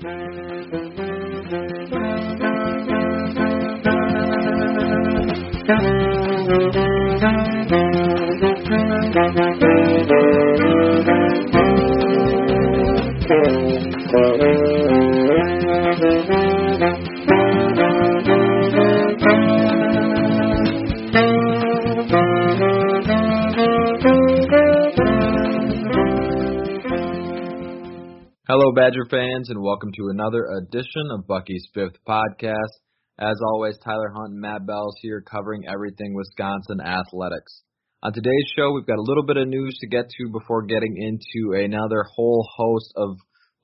Thank you. Hello, Badger fans, and welcome to another edition of Bucky's Fifth Podcast. As always, Tyler Hunt and Matt Bells here covering everything Wisconsin athletics. On today's show, we've got a little bit of news to get to before getting into another whole host of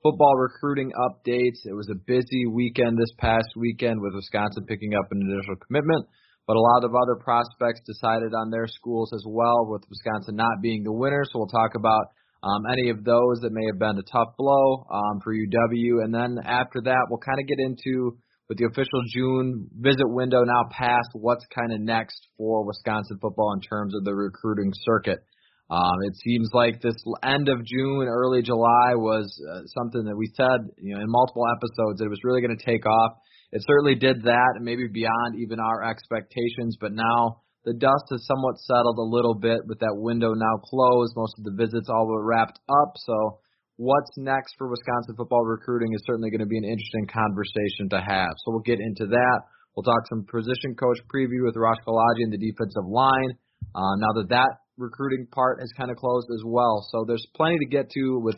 football recruiting updates. It was a busy weekend this past weekend with Wisconsin picking up an initial commitment, but a lot of other prospects decided on their schools as well, with Wisconsin not being the winner. So we'll talk about um, any of those that may have been a tough blow um, for UW. And then after that, we'll kind of get into with the official June visit window now past what's kind of next for Wisconsin football in terms of the recruiting circuit. Um, it seems like this end of June, early July was uh, something that we said, you know, in multiple episodes it was really going to take off. It certainly did that, and maybe beyond even our expectations. But now the dust has somewhat settled a little bit with that window now closed. Most of the visits all but wrapped up. So what's next for Wisconsin football recruiting is certainly going to be an interesting conversation to have. So we'll get into that. We'll talk some position coach preview with Ross Kolodziej and the defensive line. Uh, now that that recruiting part has kind of closed as well. So there's plenty to get to with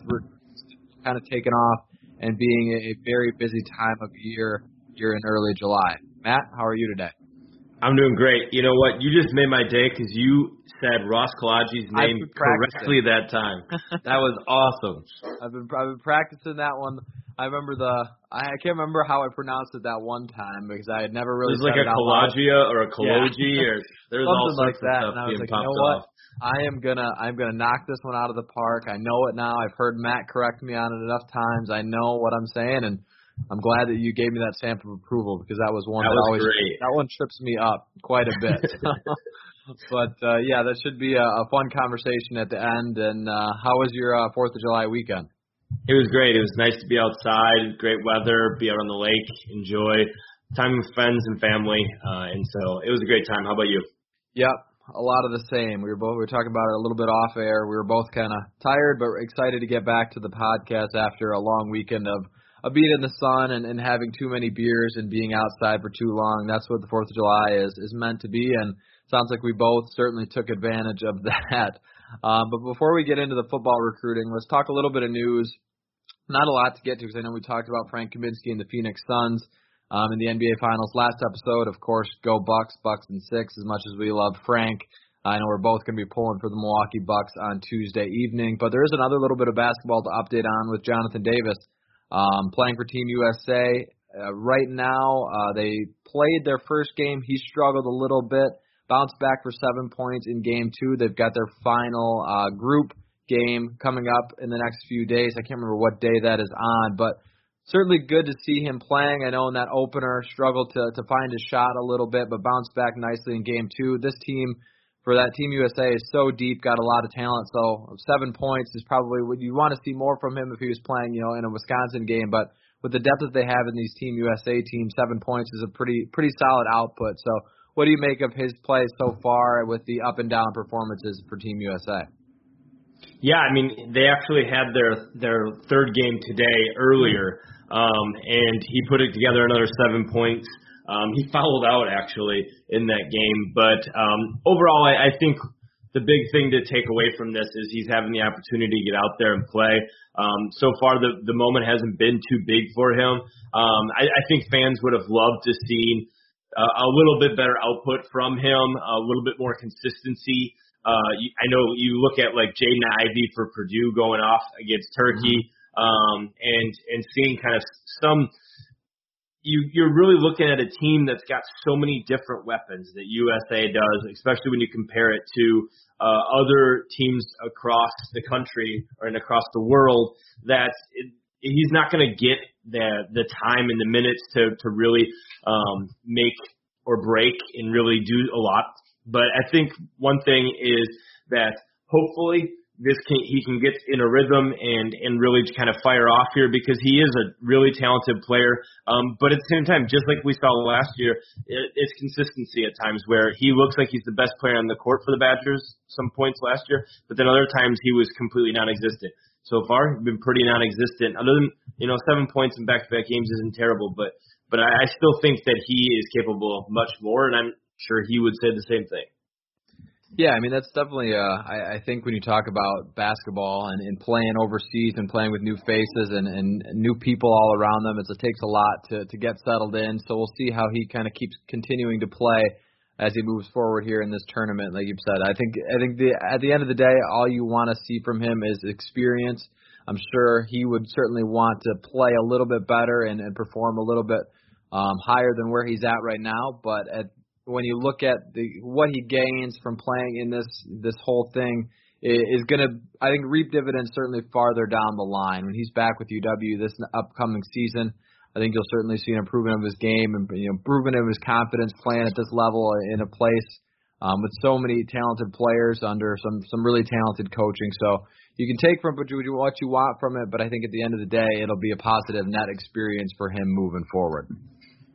kind of taking off and being a very busy time of year here in early July. Matt, how are you today? I'm doing great. You know what? You just made my day because you said Ross Kolodziej's name correctly that time. that was awesome. I've been I've been practicing that one. I remember the I, I can't remember how I pronounced it that one time because I had never really. It was like a Kalagia or a Kaloji yeah. or there was all sorts like that. of stuff and I was being like, you know what? off. I am gonna I'm gonna knock this one out of the park. I know it now. I've heard Matt correct me on it enough times. I know what I'm saying and I'm glad that you gave me that stamp of approval because that was one That that, was always great. that one trips me up quite a bit. but uh, yeah, that should be a, a fun conversation at the end. And uh, how was your uh, Fourth of July weekend? It was great. It was nice to be outside, great weather, be out on the lake, enjoy time with friends and family, uh, and so it was a great time. How about you? Yep, a lot of the same. We were both we were talking about it a little bit off air. We were both kind of tired, but excited to get back to the podcast after a long weekend of of being in the sun and, and having too many beers and being outside for too long. That's what the Fourth of July is is meant to be, and sounds like we both certainly took advantage of that. Um, but before we get into the football recruiting, let's talk a little bit of news. Not a lot to get to because I know we talked about Frank Kaminsky and the Phoenix Suns um, in the NBA Finals last episode. Of course, go Bucks, Bucks and six. As much as we love Frank, I know we're both going to be pulling for the Milwaukee Bucks on Tuesday evening. But there is another little bit of basketball to update on with Jonathan Davis um, playing for Team USA. Uh, right now, uh, they played their first game. He struggled a little bit, bounced back for seven points in game two. They've got their final uh, group game coming up in the next few days. I can't remember what day that is on, but certainly good to see him playing. I know in that opener struggled to to find his shot a little bit, but bounced back nicely in game two. This team for that Team USA is so deep, got a lot of talent. So seven points is probably what you want to see more from him if he was playing, you know, in a Wisconsin game. But with the depth that they have in these Team USA teams, seven points is a pretty pretty solid output. So what do you make of his play so far with the up and down performances for Team USA? Yeah, I mean they actually had their their third game today earlier, um, and he put it together another seven points. Um, he fouled out actually in that game, but um, overall, I, I think the big thing to take away from this is he's having the opportunity to get out there and play. Um, so far, the the moment hasn't been too big for him. Um, I, I think fans would have loved to see uh, a little bit better output from him, a little bit more consistency. Uh, you, I know you look at like Jaden Ivey for Purdue going off against Turkey. um, and and seeing kind of some you you're really looking at a team that's got so many different weapons that USA does, especially when you compare it to uh, other teams across the country or and across the world. That it, he's not going to get the the time and the minutes to to really um, make or break and really do a lot. But I think one thing is that hopefully this can he can get in a rhythm and and really kind of fire off here because he is a really talented player. Um, but at the same time, just like we saw last year, it, it's consistency at times where he looks like he's the best player on the court for the Badgers some points last year, but then other times he was completely non-existent. So far, he's been pretty non-existent. Other than you know seven points in back-to-back games isn't terrible, but but I, I still think that he is capable of much more, and I'm sure he would say the same thing. Yeah, I mean that's definitely. Uh, I, I think when you talk about basketball and, and playing overseas and playing with new faces and, and new people all around them, it's, it takes a lot to to get settled in. So we'll see how he kind of keeps continuing to play as he moves forward here in this tournament. Like you've said, I think I think the at the end of the day, all you want to see from him is experience. I'm sure he would certainly want to play a little bit better and, and perform a little bit um, higher than where he's at right now. But at when you look at the what he gains from playing in this this whole thing is going to I think reap dividends certainly farther down the line when he's back with UW this upcoming season. I think you'll certainly see an improvement of his game and you know improvement of his confidence playing at this level in a place um, with so many talented players under some some really talented coaching. So you can take from what you, what you want from it, but I think at the end of the day, it'll be a positive net experience for him moving forward.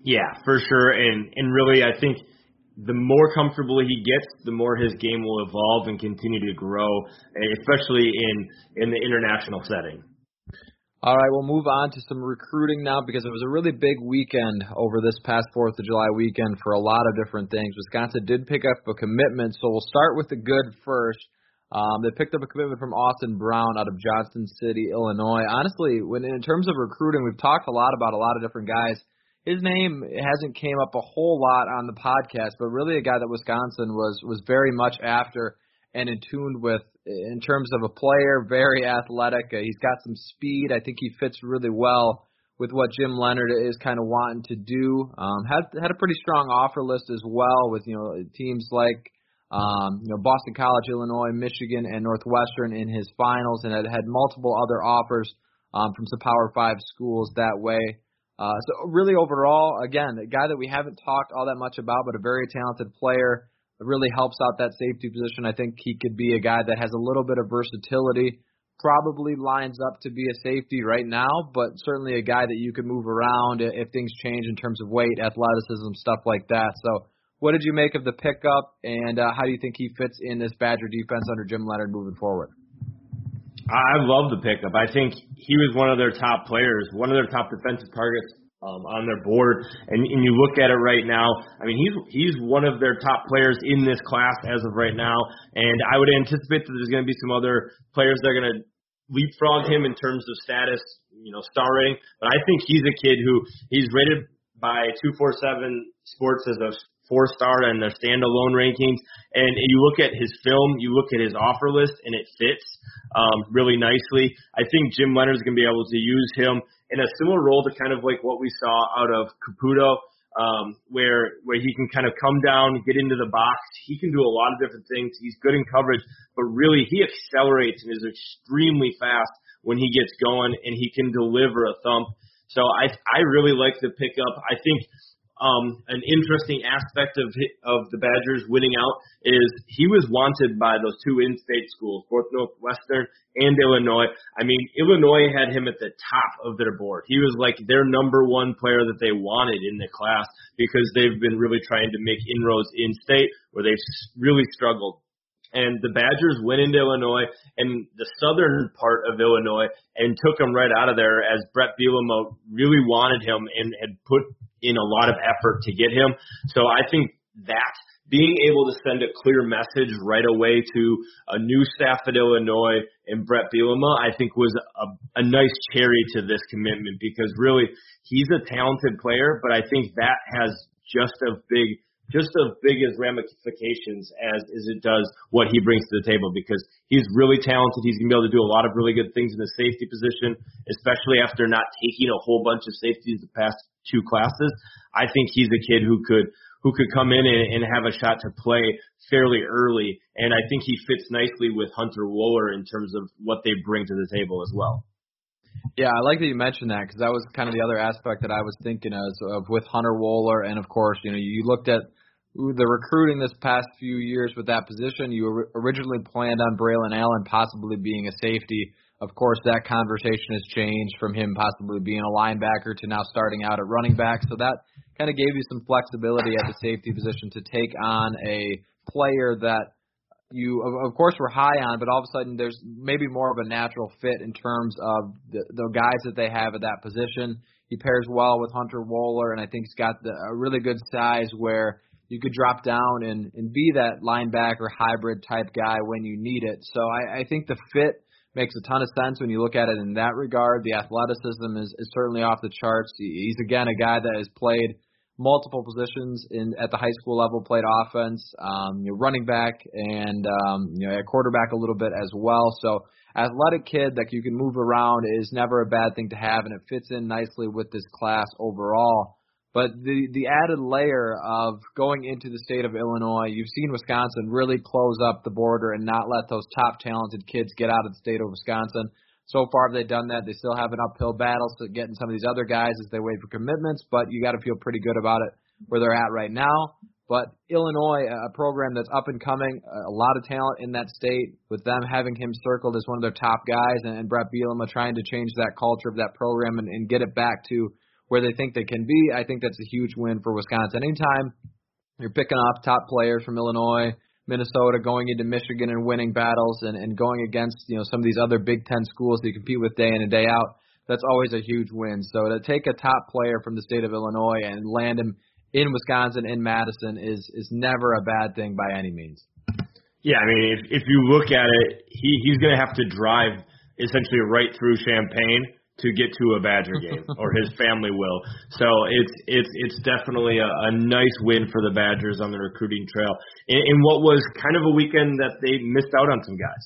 Yeah, for sure, and and really, I think the more comfortable he gets, the more his game will evolve and continue to grow, especially in in the international setting. All right, we'll move on to some recruiting now because it was a really big weekend over this past 4th of July weekend for a lot of different things. Wisconsin did pick up a commitment, so we'll start with the good first. Um, they picked up a commitment from Austin Brown out of Johnson City, Illinois. Honestly, when in terms of recruiting, we've talked a lot about a lot of different guys his name hasn't came up a whole lot on the podcast, but really a guy that Wisconsin was was very much after and in tune with in terms of a player, very athletic. Uh, he's got some speed. I think he fits really well with what Jim Leonhard is kind of wanting to do. Um, had had a pretty strong offer list as well with you know teams like um, you know Boston College, Illinois, Michigan, and Northwestern in his finals, and had had multiple other offers um, from some Power Five schools that way. Uh, so really overall, again, a guy that we haven't talked all that much about, but a very talented player. Really helps out that safety position. I think he could be a guy that has a little bit of versatility. Probably lines up to be a safety right now, but certainly a guy that you could move around if things change in terms of weight, athleticism, stuff like that. So, what did you make of the pickup, and uh, how do you think he fits in this Badger defense under Jim Leonhard moving forward? I love the pickup. I think he was one of their top players, one of their top defensive targets um, on their board. And, and you look at it right now. I mean, he's he's one of their top players in this class as of right now. And I would anticipate that there's going to be some other players that are going to leapfrog him in terms of status, you know, star rating. But I think he's a kid who he's rated by 247 Sports as a four star and the standalone rankings. And you look at his film, you look at his offer list, and it fits um, really nicely. I think Jim Leonhard is going to be able to use him in a similar role to kind of like what we saw out of Caputo. Um, where where he can kind of come down, get into the box. He can do a lot of different things. He's good in coverage, but really he accelerates and is extremely fast when he gets going, and he can deliver a thump. So I I really like the pickup. I think um, an interesting aspect of of the Badgers winning out is he was wanted by those two in-state schools, both Northwestern and Illinois. I mean, Illinois had him at the top of their board. He was like their number one player that they wanted in the class because they've been really trying to make inroads in-state where they've really struggled and the Badgers went into Illinois and the southern part of Illinois and took him right out of there as Brett Bielema really wanted him and had put in a lot of effort to get him. So I think that being able to send a clear message right away to a new staff at Illinois and Brett Bielema, I think was a, a nice cherry to this commitment because really he's a talented player, but I think that has just a big just as big as ramifications as, as it does what he brings to the table because he's really talented. He's going to be able to do a lot of really good things in the safety position, especially after not taking a whole bunch of safeties the past two classes. I think he's a kid who could who could come in and, and have a shot to play fairly early, and I think he fits nicely with Hunter Wohler in terms of what they bring to the table as well. Yeah, I like that you mentioned that because that was kind of the other aspect that I was thinking of, of with Hunter Wohler, and of course, you know, you looked at the recruiting this past few years with that position. You originally planned on Braylon Allen possibly being a safety. Of course, that conversation has changed from him possibly being a linebacker to now starting out at running back. So that kind of gave you some flexibility at the safety position to take on a player that you of, course were high on, but all of a sudden there's maybe more of a natural fit in terms of the, the guys that they have at that position. He pairs well with Hunter Wohler, and I think he's got the, a really good size where you could drop down and, and be that linebacker hybrid type guy when you need it. So I, I think the fit makes a ton of sense when you look at it in that regard. The athleticism is, is certainly off the charts. He's again a guy that has played multiple positions in at the high school level, played offense, um, you know, running back, and um, you know, at quarterback a little bit as well. So athletic kid that you can move around is never a bad thing to have, and it fits in nicely with this class overall. But the the added layer of going into the state of Illinois, you've seen Wisconsin really close up the border and not let those top talented kids get out of the state of Wisconsin. So far, they've done that. They still have an uphill battle to getting some of these other guys as they wait for commitments, but you got to feel pretty good about it where they're at right now. But Illinois, a program that's up and coming, a lot of talent in that state, with them having him circled as one of their top guys, and Brett Bielema trying to change that culture of that program and, and get it back to where they think they can be. I think that's a huge win for Wisconsin. Anytime you're picking up top players from Illinois, Minnesota, going into Michigan and winning battles and, and going against you know some of these other Big Ten schools that you compete with day in and day out. That's always a huge win. So to take a top player from the state of Illinois and land him in Wisconsin in Madison is is never a bad thing by any means. Yeah, I mean if if you look at it, he he's going to have to drive essentially right through Champaign to get to a Badger game, or his family will. So it's it's it's definitely a, a nice win for the Badgers on the recruiting trail in, in what was kind of a weekend that they missed out on some guys.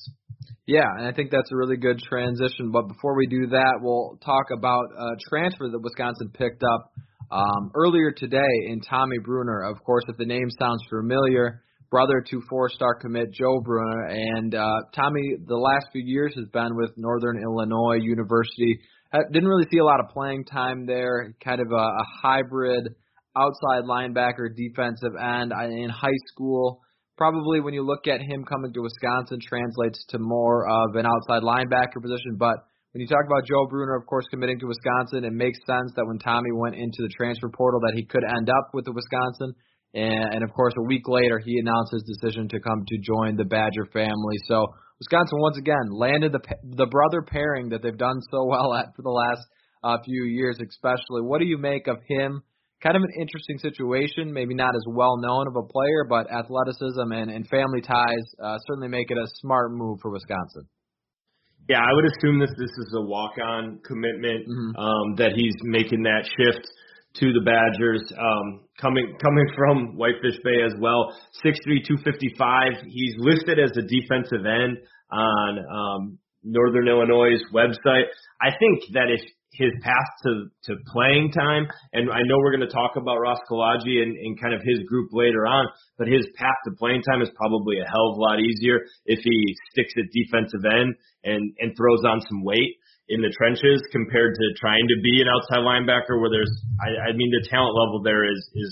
Yeah, and I think that's a really good transition. But before we do that, we'll talk about a transfer that Wisconsin picked up um, earlier today in Tommy Brunner. Of course, if the name sounds familiar, brother to four-star commit Joe Brunner, and uh, Tommy the last few years has been with Northern Illinois University. Didn't really see a lot of playing time there. Kind of a, a hybrid outside linebacker, defensive end in high school. Probably when you look at him coming to Wisconsin, translates to more of an outside linebacker position. But when you talk about Joe Brunner, of course, committing to Wisconsin, it makes sense that when Tommy went into the transfer portal, that he could end up with the Wisconsin. And, and of course, a week later, he announced his decision to come to join the Badger family. So Wisconsin once again landed the the brother pairing that they've done so well at for the last uh, few years, especially. What do you make of him? Kind of an interesting situation, maybe not as well known of a player, but athleticism and, and family ties uh, certainly make it a smart move for Wisconsin. Yeah, I would assume that this is a walk-on commitment mm-hmm. um, that he's making that shift to the Badgers. Um, coming coming from Whitefish Bay as well, six three two fifty five. He's listed as a defensive end on um, Northern Illinois' website. I think that if his path to, to playing time, and I know we're going to talk about Ross Kolodziej and, and kind of his group later on, but his path to playing time is probably a hell of a lot easier if he sticks at defensive end and, and throws on some weight in the trenches compared to trying to be an outside linebacker where there's I, I mean the talent level there is is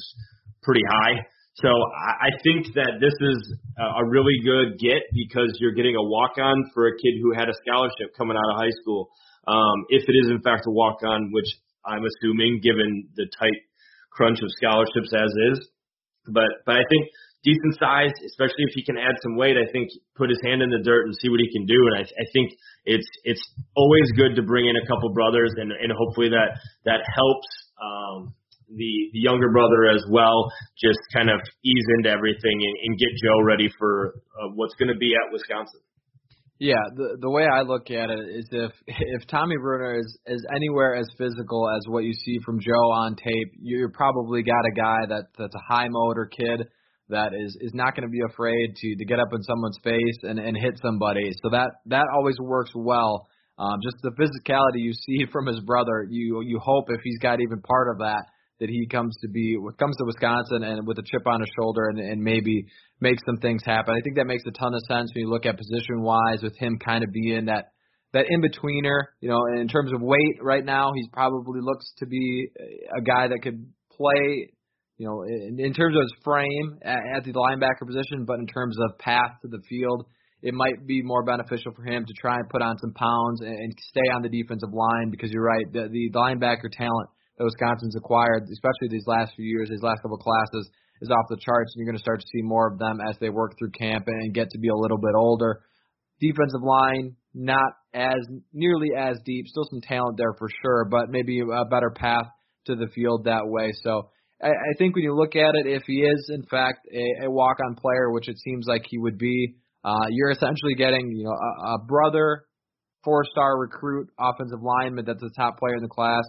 pretty high. So I, I think that this is a really good get because you're getting a walk on for a kid who had a scholarship coming out of high school. Um, if it is in fact a walk on, which I'm assuming given the tight crunch of scholarships as is. But but I think decent size, especially if he can add some weight. I think put his hand in the dirt and see what he can do. And I, I think it's it's always good to bring in a couple brothers, and and hopefully that that helps. Um, the, the younger brother as well, just kind of ease into everything and, and get Joe ready for uh, what's going to be at Wisconsin. Yeah, the the way I look at it is if if Tommy Brunner is is anywhere as physical as what you see from Joe on tape, you're probably got a guy that that's a high motor kid that is is not going to be afraid to to get up in someone's face and and hit somebody. So that that always works well. Um, just the physicality you see from his brother, you you hope if he's got even part of that that he comes to be comes to Wisconsin and with a chip on his shoulder and, and maybe make some things happen. I think that makes a ton of sense when you look at position wise with him kind of being that that in betweener. You know, in terms of weight right now, he probably looks to be a guy that could play. You know, in, in terms of his frame at, at the linebacker position, but in terms of path to the field, it might be more beneficial for him to try and put on some pounds and, and stay on the defensive line because you're right, the, the linebacker talent that Wisconsin's acquired, especially these last few years, these last couple of classes, is off the charts, and you're going to start to see more of them as they work through camp and get to be a little bit older. Defensive line, not as nearly as deep, still some talent there for sure, but maybe a better path to the field that way. So I, I think when you look at it, if he is in fact a, a walk-on player, which it seems like he would be, uh, you're essentially getting you know a, a brother, four-star recruit, offensive lineman that's the top player in the class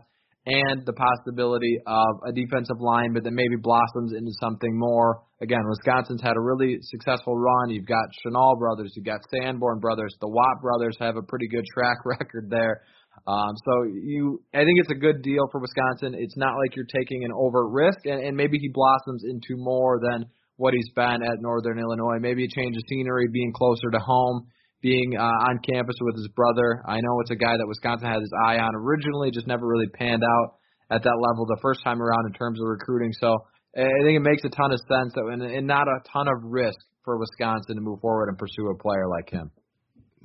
and the possibility of a defensive line, but that maybe blossoms into something more. Again, Wisconsin's had a really successful run. You've got Chenal brothers, you've got Sanborn brothers, the Watt brothers have a pretty good track record there. Um, so you, I think it's a good deal for Wisconsin. It's not like you're taking an overt risk, and, and maybe he blossoms into more than what he's been at Northern Illinois. Maybe a change of scenery, being closer to home being uh, on campus with his brother. I know it's a guy that Wisconsin had his eye on originally, just never really panned out at that level the first time around in terms of recruiting. So I think it makes a ton of sense and, and not a ton of risk for Wisconsin to move forward and pursue a player like him.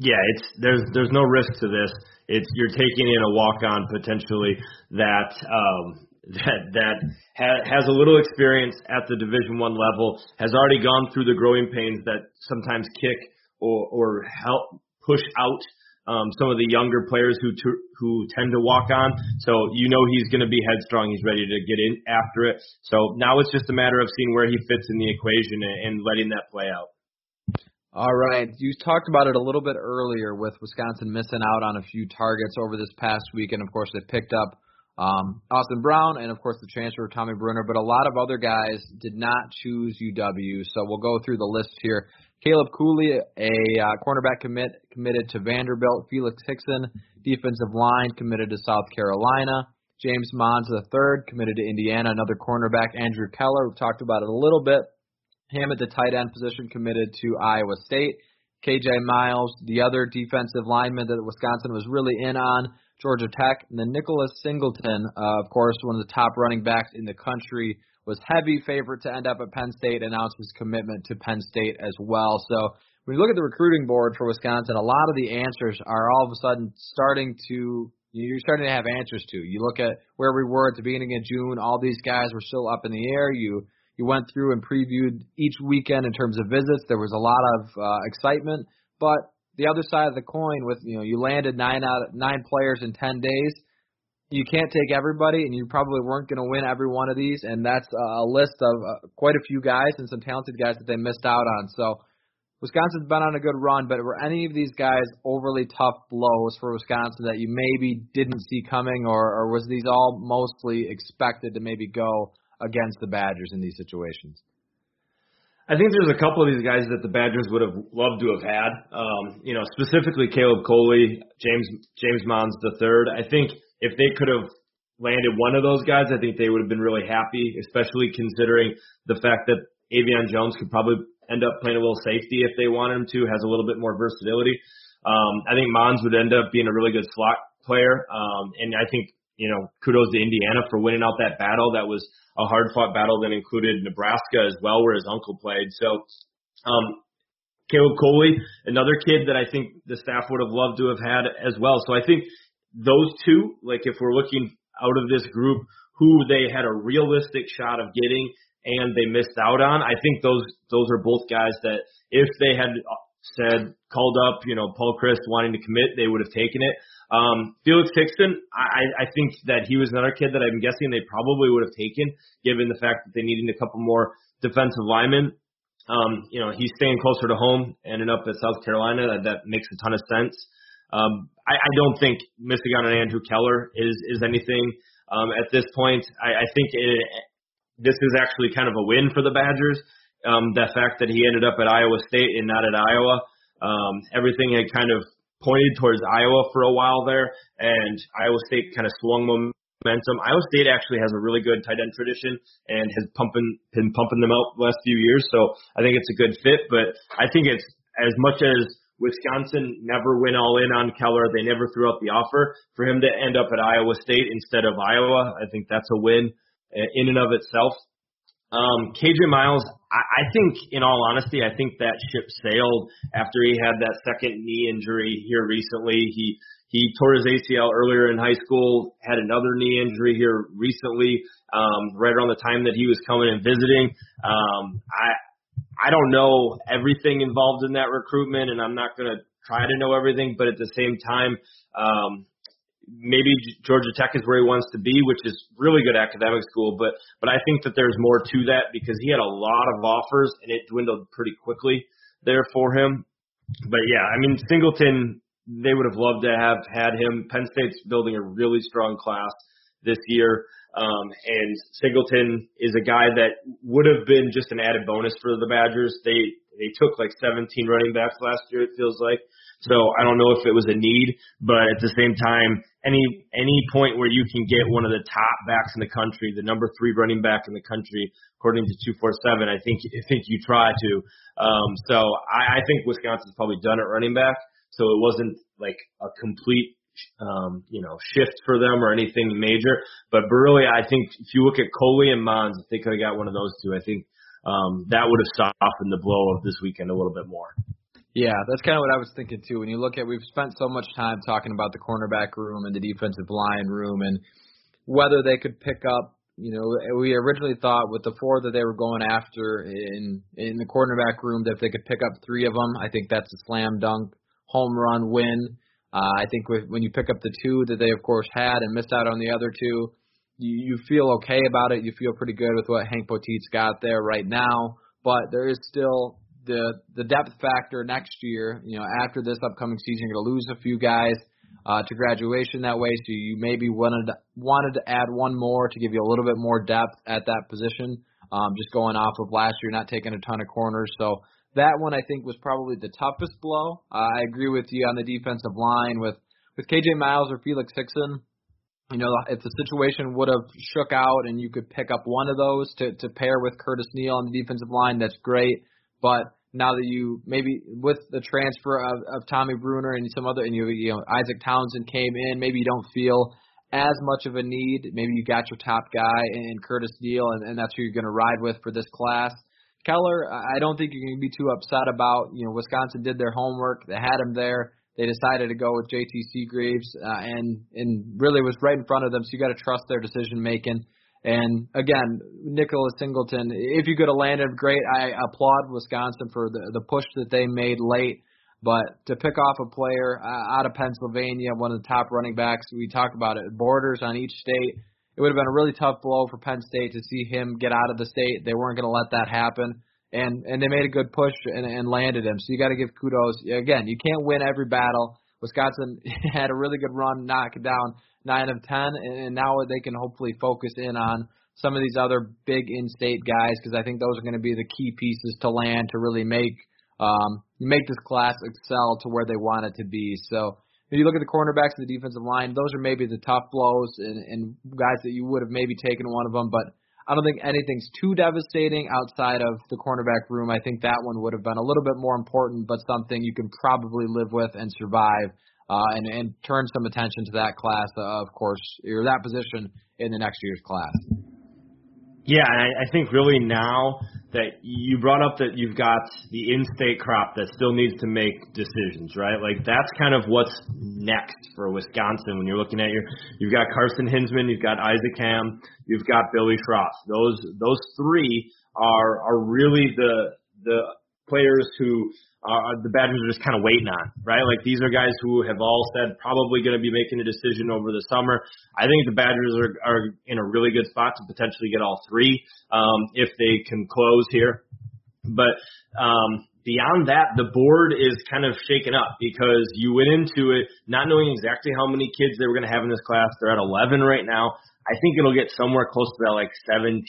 Yeah, it's there's there's no risk to this. It's you're taking in a walk on potentially that um, that that ha- has a little experience at the Division One level, has already gone through the growing pains that sometimes kick or, or help push out um, some of the younger players who who tend to walk on. So you know he's going to be headstrong. He's ready to get in after it. So now it's just a matter of seeing where he fits in the equation and, and letting that play out. All right. You talked about it a little bit earlier with Wisconsin missing out on a few targets over this past week, and of course they picked up um, Austin Brown and of course the transfer of Tommy Brunner, but a lot of other guys did not choose UW. So we'll go through the list here. Caleb Cooley, a uh, cornerback commit committed to Vanderbilt. Felix Hickson, defensive line, committed to South Carolina. James Monds III committed to Indiana. Another cornerback, Andrew Keller. We've talked about it a little bit. Him at the tight end position committed to Iowa State. KJ Miles, the other defensive lineman that Wisconsin was really in on, Georgia Tech. And then Nicholas Singleton, uh, of course, one of the top running backs in the country, was heavy favorite to end up at Penn State, announced his commitment to Penn State as well. So when you look at the recruiting board for Wisconsin, a lot of the answers are all of a sudden starting to you're starting to have answers to. You look at where we were at the beginning of June, all these guys were still up in the air. You you went through and previewed each weekend in terms of visits. There was a lot of uh, excitement, but the other side of the coin with you know you landed nine out of, nine players in ten days you can't take everybody, and you probably weren't going to win every one of these. And that's a list of uh, quite a few guys and some talented guys that they missed out on. So Wisconsin's been on a good run, but were any of these guys overly tough blows for Wisconsin that you maybe didn't see coming, or, or was these all mostly expected to maybe go against the Badgers in these situations? I think there's a couple of these guys that the Badgers would have loved to have had. Um, you know, specifically Caleb Coley, James James Monds the third. I think if they could have landed one of those guys, I think they would have been really happy, especially considering the fact that Avion Jones could probably end up playing a little safety if they wanted him to, has a little bit more versatility. Um, I think Monds would end up being a really good slot player. Um, and I think, you know, kudos to Indiana for winning out that battle. That was a hard fought battle that included Nebraska as well, where his uncle played. So, um, Caleb Coley, another kid that I think the staff would have loved to have had as well. So I think those two, like if we're looking out of this group, who they had a realistic shot of getting and they missed out on, I think those those are both guys that if they had said called up, you know, Paul Chryst wanting to commit, they would have taken it. Um, Felix Hickson, I, I think that he was another kid that I'm guessing they probably would have taken, given the fact that they needed a couple more defensive linemen. Um, you know, he's staying closer to home, ended up at South Carolina. That, that makes a ton of sense. Um, I, I don't think missing out on Andrew Keller is is anything um, at this point. I, I think it, this is actually kind of a win for the Badgers. Um, the fact that he ended up at Iowa State and not at Iowa. Um, everything had kind of pointed towards Iowa for a while there, and Iowa State kind of swung momentum. Iowa State actually has a really good tight end tradition and has pumping been pumping them out the last few years. So I think it's a good fit. But I think it's as much as Wisconsin never went all in on Keller, they never threw out the offer. For him to end up at Iowa State instead of Iowa, I think that's a win in and of itself. Um, KJ Miles, I, I think, in all honesty, I think that ship sailed after he had that second knee injury here recently. He he tore his ACL earlier in high school, had another knee injury here recently, um, right around the time that he was coming and visiting. Um, I I don't know everything involved in that recruitment, and I'm not going to try to know everything, but at the same time, um, maybe Georgia Tech is where he wants to be, which is really good academic school. But but I think that there's more to that because he had a lot of offers and it dwindled pretty quickly there for him. But yeah, I mean Singleton they would have loved to have had him. Penn State's building a really strong class this year. Um, and Singleton is a guy that would have been just an added bonus for the Badgers. They they took like 17 running backs last year. It feels like. So I don't know if it was a need, but at the same time, any any point where you can get one of the top backs in the country, the number three running back in the country, according to 247, I think I think you try to. Um, so I, I think Wisconsin's probably done at running back. So it wasn't like a complete um, you know, shift for them or anything major. But really, I think if you look at Coley and Monds, if they could have got one of those two, I think um, that would have softened the blow of this weekend a little bit more. Yeah, that's kind of what I was thinking too. When you look at, we've spent so much time talking about the cornerback room and the defensive line room and whether they could pick up. You know, we originally thought with the four that they were going after in in the cornerback room that if they could pick up three of them, I think that's a slam dunk home run win. Uh, I think with, when you pick up the two that they of course had and missed out on the other two, you, you feel okay about it. You feel pretty good with what Hank Poteet's got there right now. But there is still the the depth factor next year. You know, after this upcoming season, you're going to lose a few guys uh, to graduation that way. So you maybe wanted to, wanted to add one more to give you a little bit more depth at that position. Um, just going off of last year, not taking a ton of corners. So that one I think was probably the toughest blow. Uh, I agree with you on the defensive line with with KJ Miles or Felix Hixson. You know, if the situation would have shook out and you could pick up one of those to to pair with Curtis Neal on the defensive line, that's great. But now that you maybe with the transfer of, of Tommy Brunner and some other and you you know Isaac Townsend came in, maybe you don't feel as much of a need. Maybe you got your top guy in Curtis Neal, and, and that's who you're going to ride with for this class. Keller, I don't think you're going to be too upset about. You know, Wisconsin did their homework. They had him there. They decided to go with JT Seagraves, uh, and and really was right in front of them. So you got to trust their decision making. And again, Nicholas Singleton, if you could have landed, great. I applaud Wisconsin for the the push that they made late. But to pick off a player uh, out of Pennsylvania, one of the top running backs, we talked about it, borders on each state it would have been a really tough blow for Penn State to see him get out of the state. They weren't going to let that happen, and and they made a good push and, and landed him. So you got to give kudos. Again, you can't win every battle. Wisconsin had a really good run, knock down nine of ten, and now they can hopefully focus in on some of these other big in-state guys because I think those are going to be the key pieces to land to really make um, make this class excel to where they want it to be. So if you look at the cornerbacks and the defensive line, those are maybe the tough blows and, and guys that you would have maybe taken one of them. But I don't think anything's too devastating outside of the cornerback room. I think that one would have been a little bit more important, but something you can probably live with and survive. Uh, and, and turn some attention to that class, uh, of course, or that position in the next year's class. Yeah, I, I think really now that you brought up that you've got the in-state crop that still needs to make decisions, right? Like that's kind of what's next for Wisconsin when you're looking at your. You've got Carson Hinzman, you've got Isaac Hamm, you've got Billy Schrauth. Those those three are are really the the players who uh, the Badgers are just kind of waiting on, right? Like these are guys who have all said probably going to be making a decision over the summer. I think the Badgers are, are in a really good spot to potentially get all three um, if they can close here But um, beyond that, the board is kind of shaken up because you went into it not knowing exactly how many kids they were going to have in this class. They're at 11 right now. I think it'll get somewhere close to that, like 17,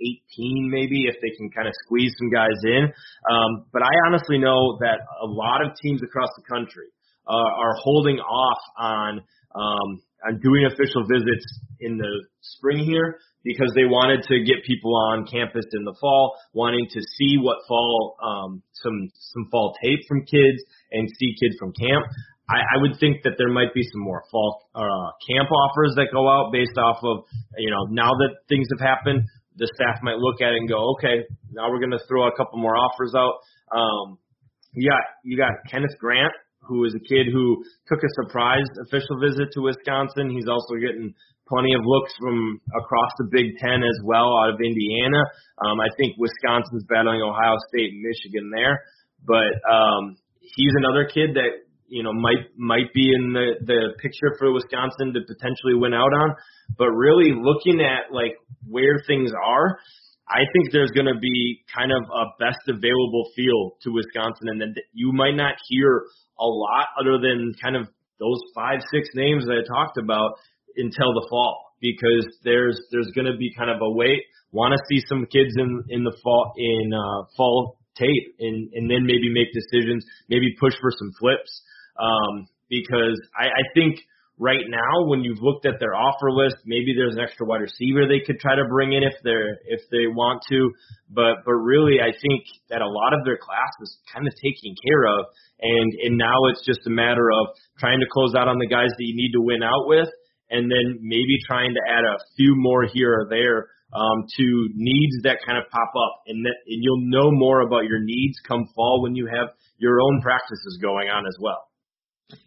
18 maybe, if they can kind of squeeze some guys in. Um, but I honestly know that a lot of teams across the country uh, are holding off on um, on doing official visits in the spring here because they wanted to get people on campus in the fall, wanting to see what fall um, some some fall tape from kids and see kids from camp. I, would think that there might be some more fall uh, camp offers that go out based off of you know now that things have happened, the staff might look at it and go, okay, now we're going to throw a couple more offers out. Um, you got you got Kenneth Grant who is a kid who took a surprise official visit to Wisconsin. He's also getting plenty of looks from across the Big Ten as well out of Indiana. Um, I think Wisconsin's battling Ohio State and Michigan there, but um, he's another kid that you know might might be in the the picture for Wisconsin to potentially win out on. But really looking at like where things are, I think there's going to be kind of a best available feel to Wisconsin, and then you might not hear a lot other than kind of those five six names that I talked about until the fall because there's there's going to be kind of a wait. Want to see some kids in in the fall in uh, fall tape and and then maybe make decisions, maybe push for some flips. Um, because I, I think right now when you've looked at their offer list, maybe there's an extra wide receiver they could try to bring in if they're if they want to. But but really I think that a lot of their class is kind of taken care of and and now it's just a matter of trying to close out on the guys that you need to win out with and then maybe trying to add a few more here or there um, to needs that kind of pop up, and that and you'll know more about your needs come fall when you have your own practices going on as well.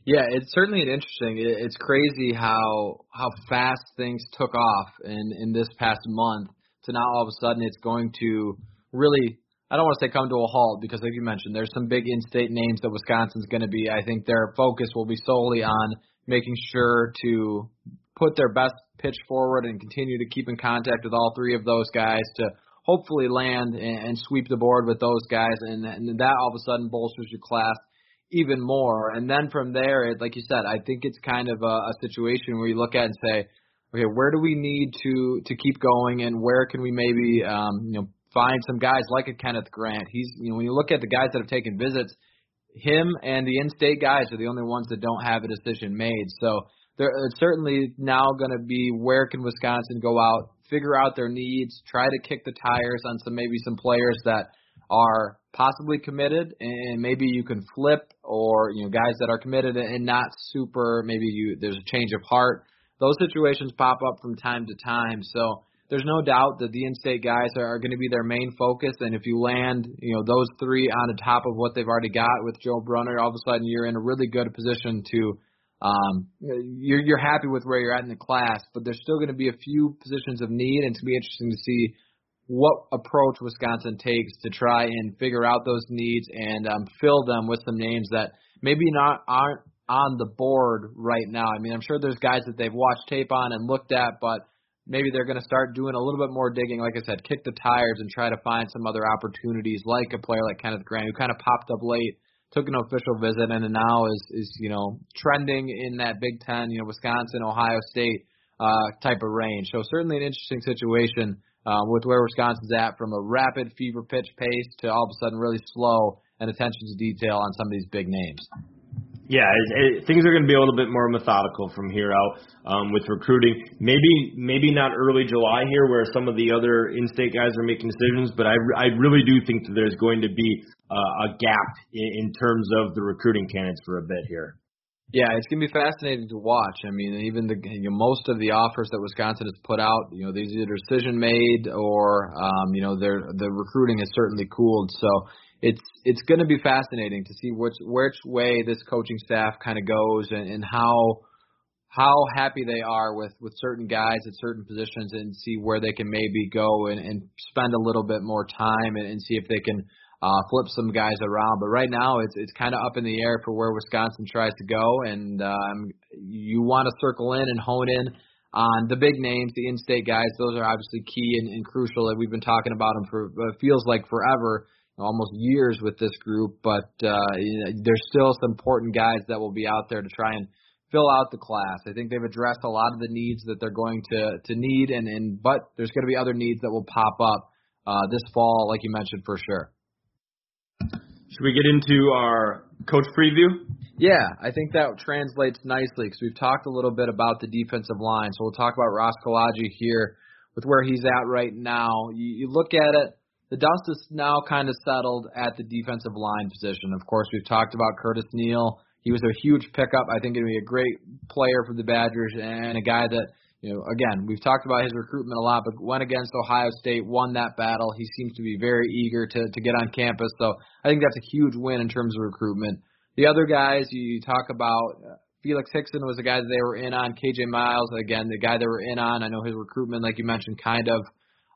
Yeah, it's certainly an interesting. It's crazy how how fast things took off in in this past month to now all of a sudden it's going to really. I don't want to say come to a halt because, like you mentioned, there's some big in-state names that Wisconsin's going to be. I think their focus will be solely on making sure to put their best pitch forward and continue to keep in contact with all three of those guys to hopefully land and, and sweep the board with those guys, and, and that all of a sudden bolsters your class even more. And then from there, it, like you said, I think it's kind of a, a situation where you look at and say, okay, where do we need to to keep going, and where can we maybe um, you know find some guys like a Kenneth Grant? He's you know when you look at the guys that have taken visits him and the in-state guys are the only ones that don't have a decision made. So there, it's certainly now going to be where can Wisconsin go out, figure out their needs, try to kick the tires on some maybe some players that are possibly committed, and maybe you can flip, or you know guys that are committed and not super. Maybe you there's a change of heart. Those situations pop up from time to time. So there's no doubt that the in-state guys are, going to be their main focus. And if you land, you know, those three on top of what they've already got with Joe Brunner, all of a sudden you're in a really good position to. Um, you're you're happy with where you're at in the class, but there's still going to be a few positions of need, and it's going to be interesting to see what approach Wisconsin takes to try and figure out those needs and um, fill them with some names that maybe not aren't on the board right now. I mean, I'm sure there's guys that they've watched tape on and looked at, but maybe they're going to start doing a little bit more digging. Like I said, kick the tires and try to find some other opportunities, like a player like Kenneth Grant, who kind of popped up late, took an official visit, and now is is you know trending in that Big Ten, you know, Wisconsin, Ohio State uh, type of range. So certainly an interesting situation. Uh, with where Wisconsin's at from a rapid fever pitch pace to all of a sudden really slow and attention to detail on some of these big names yeah, it, it, things are going to be a little bit more methodical from here out um, with recruiting. Maybe maybe not early July here, where some of the other in-state guys are making decisions. But I I really do think that there's going to be uh, a gap in, in terms of the recruiting candidates for a bit here. Yeah, it's gonna be fascinating to watch. I mean, even the you know, most of the offers that Wisconsin has put out, you know, these either decision made or um, you know, their the recruiting has certainly cooled. So it's it's going to be fascinating to see which which way this coaching staff kind of goes and, and how how happy they are with with certain guys at certain positions and see where they can maybe go and, and spend a little bit more time and, and see if they can uh, flip some guys around. But right now, it's it's kind of up in the air for where Wisconsin tries to go, and um, you want to circle in and hone in on the big names, the in-state guys. Those are obviously key and, and crucial. And we've been talking about them for uh, feels like forever, almost years with this group. But uh, you know, there's still some important guys that will be out there to try and fill out the class. I think they've addressed a lot of the needs that they're going to to need, and and but there's going to be other needs that will pop up uh, this fall, like you mentioned for sure. Should we get into our coach preview? Yeah, I think that translates nicely because we've talked a little bit about the defensive line. So we'll talk about Ross Kolodziej here with where he's at right now. You, you look at it, the dust is now kind of settled at the defensive line position. Of course, we've talked about Curtis Neal. He was a huge pickup. I think to be a great player for the Badgers and a guy that, you know, again, we've talked about his recruitment a lot, but went against Ohio State, won that battle. He seems to be very eager to to get on campus. So I think that's a huge win in terms of recruitment. The other guys you talk about, uh, Felix Hixson was the guy that they were in on. KJ Miles, again, the guy they were in on. I know his recruitment, like you mentioned, kind of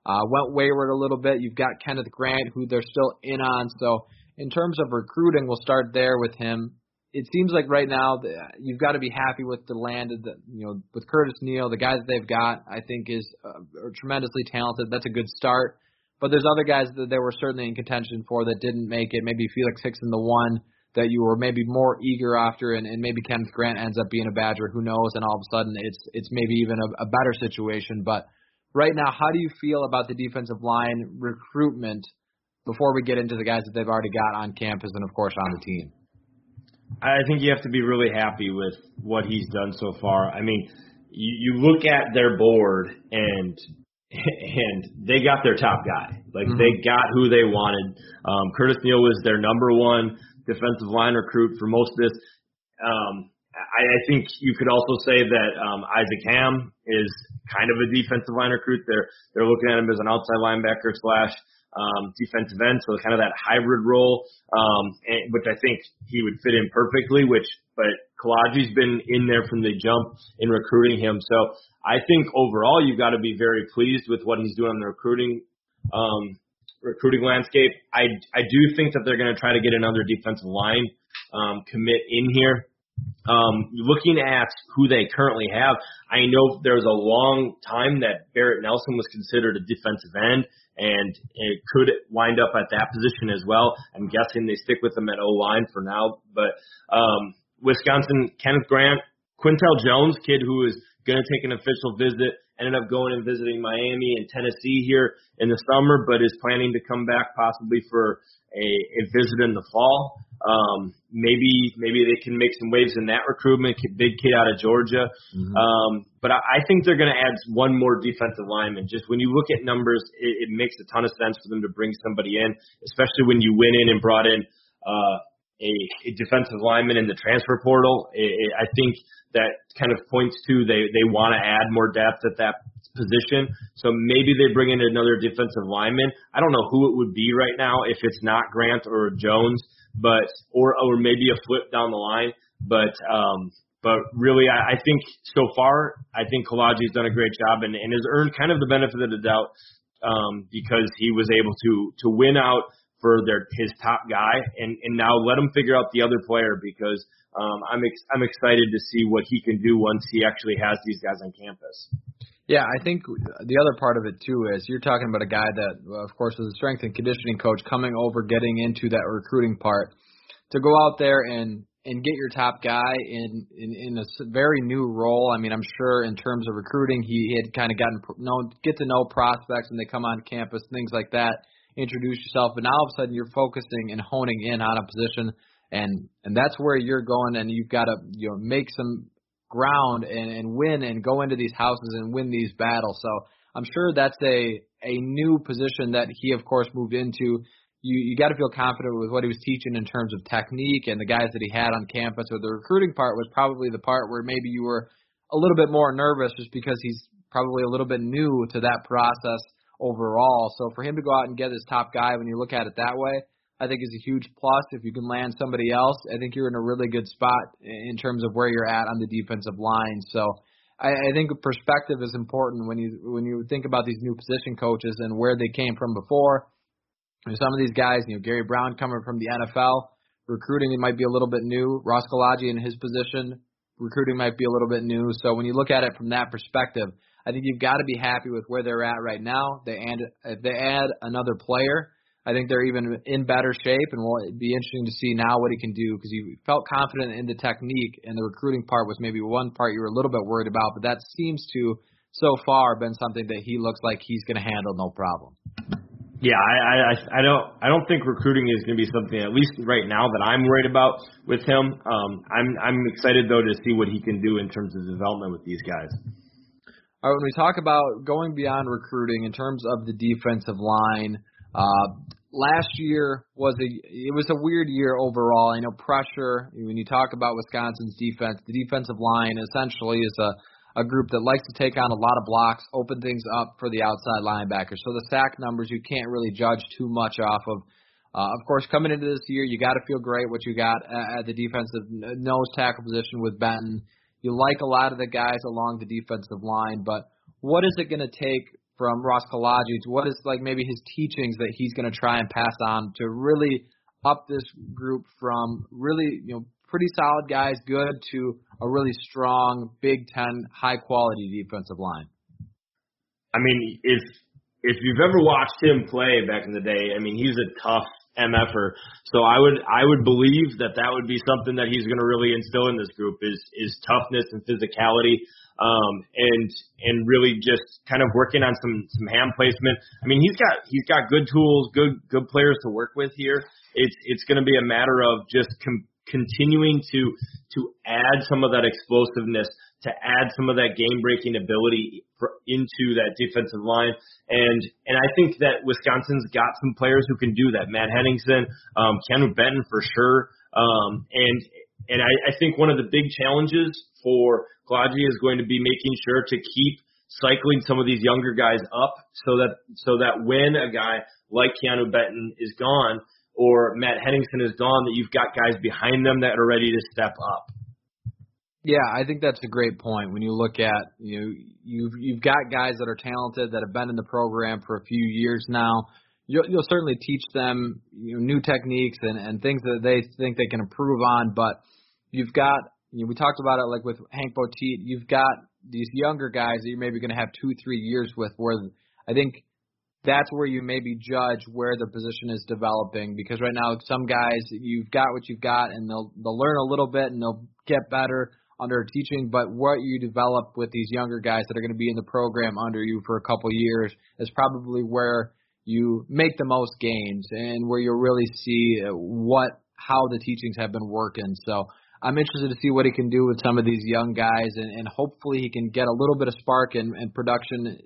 uh, went wayward a little bit. You've got Kenneth Grant, who they're still in on. So in terms of recruiting, we'll start there with him. It seems like right now you've got to be happy with the land the, you know, with Curtis Neal, the guys that they've got. I think is uh, tremendously talented. That's a good start. But there's other guys that they were certainly in contention for that didn't make it. Maybe Felix Hixson, the one that you were maybe more eager after, and, and maybe Kenneth Grant ends up being a Badger. Who knows? And all of a sudden, it's it's maybe even a, a better situation. But right now, how do you feel about the defensive line recruitment before we get into the guys that they've already got on campus and of course on the team? I think you have to be really happy with what he's done so far. I mean, you, you look at their board and and they got their top guy. Like mm-hmm. they got who they wanted. Um, Curtis Neal was their number one defensive line recruit for most of this. Um, I, I think you could also say that um, Isaac Hamm is kind of a defensive line recruit. They're they're looking at him as an outside linebacker slash um, defensive end, so kind of that hybrid role, um, and, which I think he would fit in perfectly. Which, but Kolodziej's been in there from the jump in recruiting him. So I think overall you've got to be very pleased with what he's doing on the recruiting um, recruiting landscape. I I do think that they're going to try to get another defensive line um, commit in here. Um, looking at who they currently have, I know there's a long time that Barrett Nelson was considered a defensive end, and it could wind up at that position as well. I'm guessing they stick with him at O line for now, but um, Wisconsin, Kenneth Grant, Quintel Jones, kid who is going to take an official visit ended up going and visiting Miami and Tennessee here in the summer, but is planning to come back possibly for a, a visit in the fall. Um, maybe maybe they can make some waves in that recruitment. Big kid out of Georgia, mm-hmm. um, but I, I think they're going to add one more defensive lineman. Just when you look at numbers, it, it makes a ton of sense for them to bring somebody in, especially when you went in and brought in uh, a, a defensive lineman in the transfer portal. It, it, I think that kind of points to they they want to add more depth at that position. So maybe they bring in another defensive lineman. I don't know who it would be right now if it's not Grant or Jones, but or or maybe a flip down the line. But um, but really, I, I think so far, I think Kolodziej's done a great job and, and has earned kind of the benefit of the doubt um, because he was able to to win out for their his top guy, and and now let him figure out the other player because um, I'm ex- I'm excited to see what he can do once he actually has these guys on campus. Yeah, I think the other part of it too is you're talking about a guy that, of course, was a strength and conditioning coach coming over, getting into that recruiting part to go out there and and get your top guy in in, in a very new role. I mean, I'm sure in terms of recruiting, he had kind of gotten known, get to know prospects when they come on campus, things like that introduce yourself, but now all of a sudden you're focusing and honing in on a position, and and that's where you're going, and you've got to you know make some ground and, and win and go into these houses and win these battles. So I'm sure that's a a new position that he of course moved into. You you got to feel confident with what he was teaching in terms of technique and the guys that he had on campus. Or the recruiting part was probably the part where maybe you were a little bit more nervous just because he's probably a little bit new to that process overall. So for him to go out and get his top guy, when you look at it that way, I think is a huge plus. If you can land somebody else, I think you're in a really good spot in terms of where you're at on the defensive line. So I, I think perspective is important when you when you think about these new position coaches and where they came from before. some of these guys, you know, Gary Brown coming from the NFL, recruiting it might be a little bit new. Ross Kolodziej in his position, recruiting might be a little bit new. So when you look at it from that perspective, I think you've got to be happy with where they're at right now. They add if they add another player, I think they're even in better shape, and will be interesting to see now what he can do because you felt confident in the technique, and the recruiting part was maybe one part you were a little bit worried about, but that seems to so far been something that he looks like he's going to handle no problem. Yeah, I, I I don't I don't think recruiting is going to be something at least right now that I'm worried about with him. Um, I'm I'm excited though to see what he can do in terms of development with these guys. All right, when we talk about going beyond recruiting in terms of the defensive line, uh, last year was a it was a weird year overall. I know pressure when you talk about Wisconsin's defense, the defensive line essentially is a a group that likes to take on a lot of blocks, open things up for the outside linebackers. So the sack numbers you can't really judge too much off of. Uh, of course, coming into this year, you got to feel great what you got at, at the defensive nose tackle position with Benton. You like a lot of the guys along the defensive line, but what is it going to take from Ross Kolodziej? What is like maybe his teachings that he's going to try and pass on to really up this group from really you know pretty solid guys, good to a really strong Big Ten high quality defensive line. I mean, if if you've ever watched him play back in the day, I mean, he's a tough mf'er. So I would I would believe that that would be something that he's going to really instill in this group is is toughness and physicality, um, and and really just kind of working on some some hand placement. I mean, he's got he's got good tools, good good players to work with here. It's it's going to be a matter of just com- continuing to to add some of that explosiveness, to add some of that game breaking ability into that defensive line. And and I think that Wisconsin's got some players who can do that. Matt Henningsen, um, Keanu Benton for sure. Um, and and I, I think one of the big challenges for Kolodziej is going to be making sure to keep cycling some of these younger guys up so that so that when a guy like Keanu Benton is gone, or Matt Henningsen is gone, that you've got guys behind them that are ready to step up. Yeah, I think that's a great point. When you look at you know, you've you've got guys that are talented that have been in the program for a few years now. You'll, you'll certainly teach them you know, new techniques and, and things that they think they can improve on. But you've got you know, we talked about it like with Hank Botit. You've got these younger guys that you're maybe going to have two three years with. Where I think that's where you maybe judge where the position is developing because right now some guys you've got what you've got and they'll they'll learn a little bit and they'll get better under teaching but what you develop with these younger guys that are going to be in the program under you for a couple years is probably where you make the most gains and where you'll really see what how the teachings have been working so I'm interested to see what he can do with some of these young guys and, and hopefully he can get a little bit of spark and, and production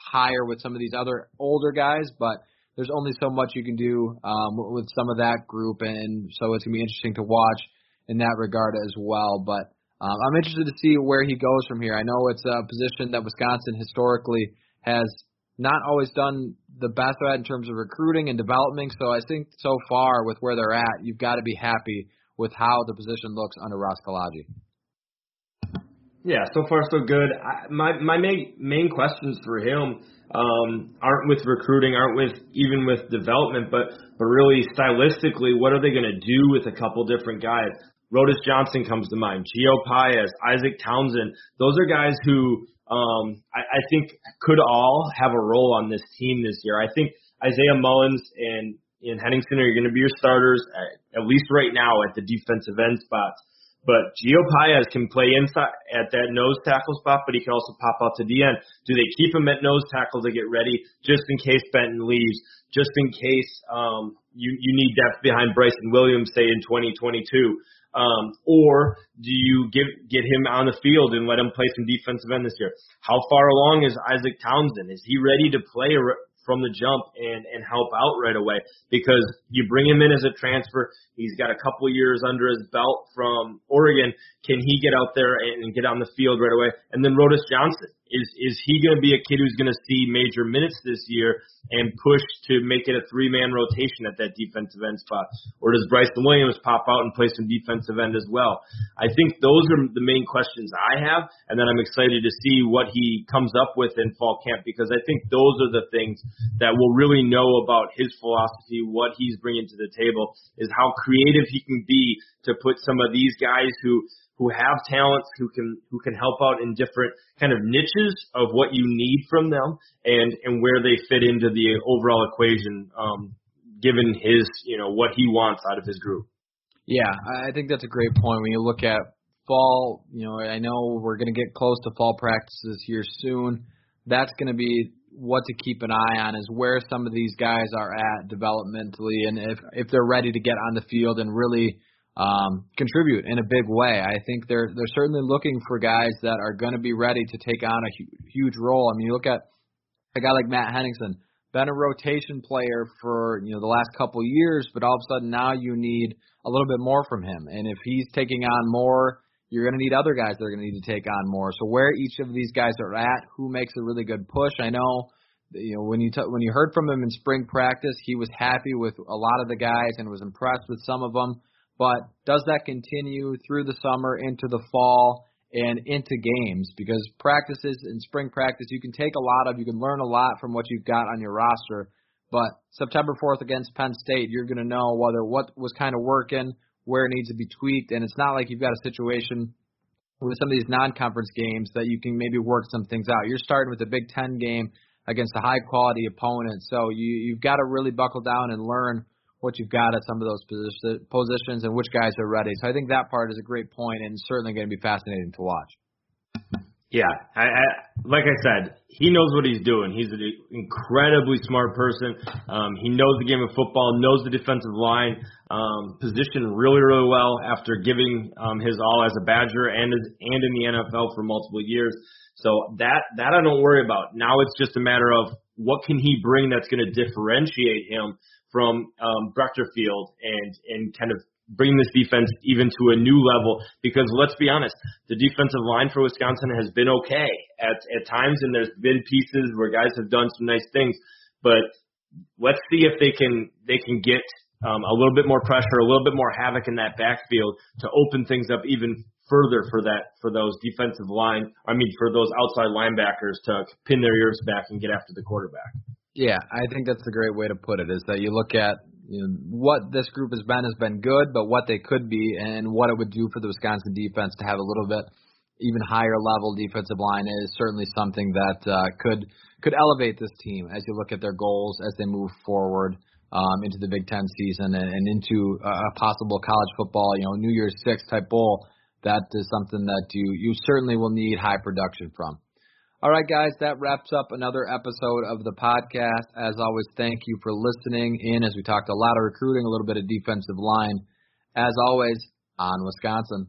higher with some of these other older guys, but there's only so much you can do um, with some of that group, and so it's gonna be interesting to watch in that regard as well. But um, I'm interested to see where he goes from here. I know it's a position that Wisconsin historically has not always done the best at in terms of recruiting and developing. So I think so far with where they're at, you've got to be happy with how the position looks under Ross Kolodziej. Yeah, so far so good. I, my my main main questions for him um, aren't with recruiting, aren't with even with development, but but really stylistically, what are they going to do with a couple different guys? Rodas Johnson comes to mind. Gio Paez, Isaac Townsend. Those are guys who um, I, I think could all have a role on this team this year. I think Isaiah Mullens and and Henningsen are going to be your starters at, at least right now at the defensive end spots. But Gio Paez can play inside at that nose tackle spot, but he can also pop out to the end. Do they keep him at nose tackle to get ready just in case Benton leaves? Just in case um, you you need depth behind Bryson Williams, say in 2022, um, or do you give get him on the field and let him play some defensive end this year? How far along is Isaac Townsend? Is he ready to play from the jump and and help out right away because you bring him in as a transfer. He's got a couple years under his belt from Oregon. Can he get out there and get on the field right away? And then Rodas Johnson is is he going to be a kid who's going to see major minutes this year and push to make it a three man rotation at that defensive end spot? Or does Bryson Williams pop out and play some defensive end as well? I think those are the main questions I have, and then I'm excited to see what he comes up with in fall camp because I think those are the things that will really know about his philosophy, what he's bringing to the table, is how creative he can be to put some of these guys who who have talents who can who can help out in different kind of niches of what you need from them and and where they fit into the overall equation um given his you know what he wants out of his group. Yeah i think that's a great point. When you look at fall you know i know we're going to get close to fall practices here soon. That's going to be what to keep an eye on is where some of these guys are at developmentally and if if they're ready to get on the field and really um, contribute in a big way. I think they're they're certainly looking for guys that are going to be ready to take on a hu- huge role. I mean, you look at a guy like Matt Henningsen, been a rotation player for you know the last couple years, but all of a sudden now you need a little bit more from him. And if he's taking on more, you're going to need other guys that are going to need to take on more. So where each of these guys are at, who makes a really good push? I know you know when you t- when you heard from him in spring practice, he was happy with a lot of the guys and was impressed with some of them. But does that continue through the summer into the fall and into games? Because practices and spring practice, you can take a lot of, you can learn a lot from what you've got on your roster. But September 4th against Penn State, you're going to know whether what was kind of working, where it needs to be tweaked, and it's not like you've got a situation with some of these non-conference games that you can maybe work some things out. You're starting with a Big Ten game against a high-quality opponent, so you you've got to really buckle down and learn what you've got at some of those positions and which guys are ready. So I think that part is a great point and certainly going to be fascinating to watch. Yeah, I, I like I said, he knows what he's doing. He's an incredibly smart person. Um, he knows the game of football, knows the defensive line um, position really, really well after giving um, his all as a Badger and and in the NFL for multiple years. So that that I don't worry about. Now it's just a matter of what can he bring that's going to differentiate him from um, Field and and kind of bring this defense even to a new level. Because let's be honest, the defensive line for Wisconsin has been okay at at times, and there's been pieces where guys have done some nice things. But let's see if they can they can get um, a little bit more pressure, a little bit more havoc in that backfield to open things up even further for that for those defensive line. I mean, for those outside linebackers to pin their ears back and get after the quarterback. Yeah, I think that's a great way to put it. Is that you look at you know, what this group has been has been good, but what they could be and what it would do for the Wisconsin defense to have a little bit even higher level defensive line is certainly something that uh, could could elevate this team as you look at their goals as they move forward um, into the Big Ten season and, and into a possible college football, you know, New Year's Six type bowl. That is something that you you certainly will need high production from. All right, guys, that wraps up another episode of the podcast. As always, thank you for listening in as we talked a lot of recruiting, a little bit of defensive line. As always, on Wisconsin.